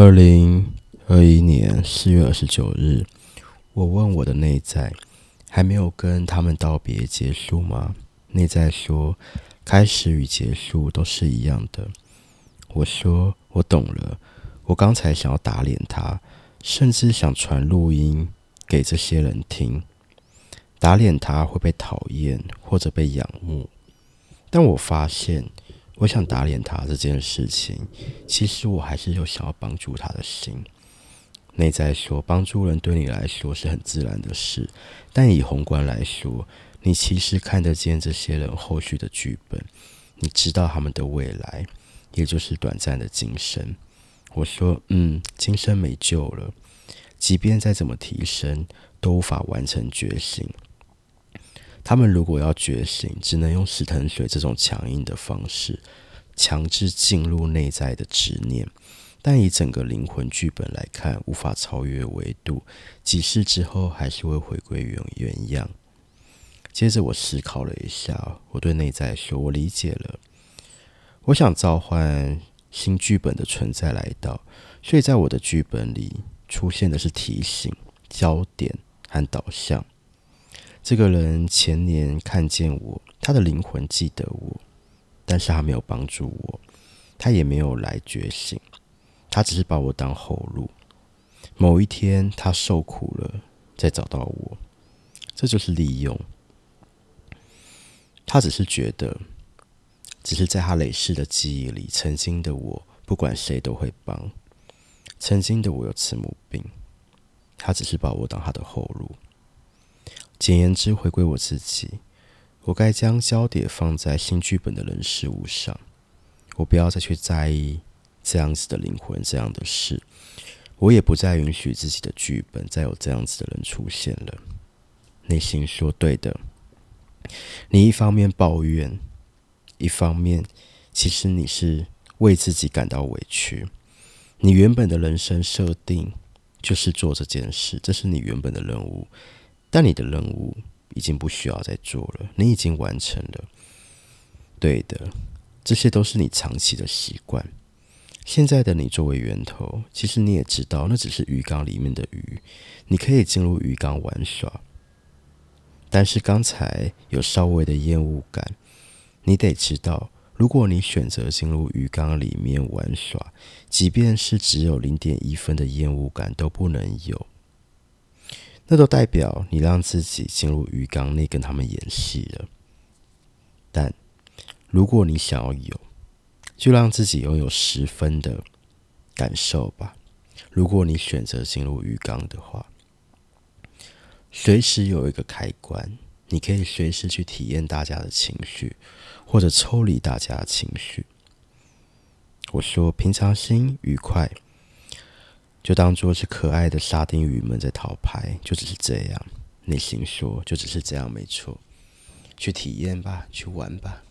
二零二一年四月二十九日，我问我的内在，还没有跟他们道别结束吗？内在说，开始与结束都是一样的。我说，我懂了。我刚才想要打脸他，甚至想传录音给这些人听，打脸他会被讨厌或者被仰慕。但我发现。我想打脸他这件事情，其实我还是有想要帮助他的心。内在说，帮助人对你来说是很自然的事，但以宏观来说，你其实看得见这些人后续的剧本，你知道他们的未来，也就是短暂的今生。我说，嗯，今生没救了，即便再怎么提升，都无法完成觉醒。他们如果要觉醒，只能用死藤水这种强硬的方式，强制进入内在的执念。但以整个灵魂剧本来看，无法超越维度，几世之后还是会回归原原样。接着我思考了一下，我对内在说：“我理解了，我想召唤新剧本的存在来到，所以在我的剧本里出现的是提醒、焦点和导向。”这个人前年看见我，他的灵魂记得我，但是他没有帮助我，他也没有来觉醒，他只是把我当后路。某一天他受苦了，再找到我，这就是利用。他只是觉得，只是在他累世的记忆里，曾经的我不管谁都会帮，曾经的我有慈母病，他只是把我当他的后路。简言之，回归我自己，我该将焦点放在新剧本的人事物上。我不要再去在意这样子的灵魂，这样的事。我也不再允许自己的剧本再有这样子的人出现了。内心说：“对的。”你一方面抱怨，一方面其实你是为自己感到委屈。你原本的人生设定就是做这件事，这是你原本的任务。但你的任务已经不需要再做了，你已经完成了。对的，这些都是你长期的习惯。现在的你作为源头，其实你也知道，那只是鱼缸里面的鱼，你可以进入鱼缸玩耍。但是刚才有稍微的厌恶感，你得知道，如果你选择进入鱼缸里面玩耍，即便是只有零点一分的厌恶感都不能有。那都代表你让自己进入鱼缸内跟他们演戏了。但如果你想要有，就让自己拥有十分的感受吧。如果你选择进入鱼缸的话，随时有一个开关，你可以随时去体验大家的情绪，或者抽离大家的情绪。我说平常心愉快。就当做是可爱的沙丁鱼们在讨牌，就只是这样。内心说，就只是这样，没错。去体验吧，去玩吧。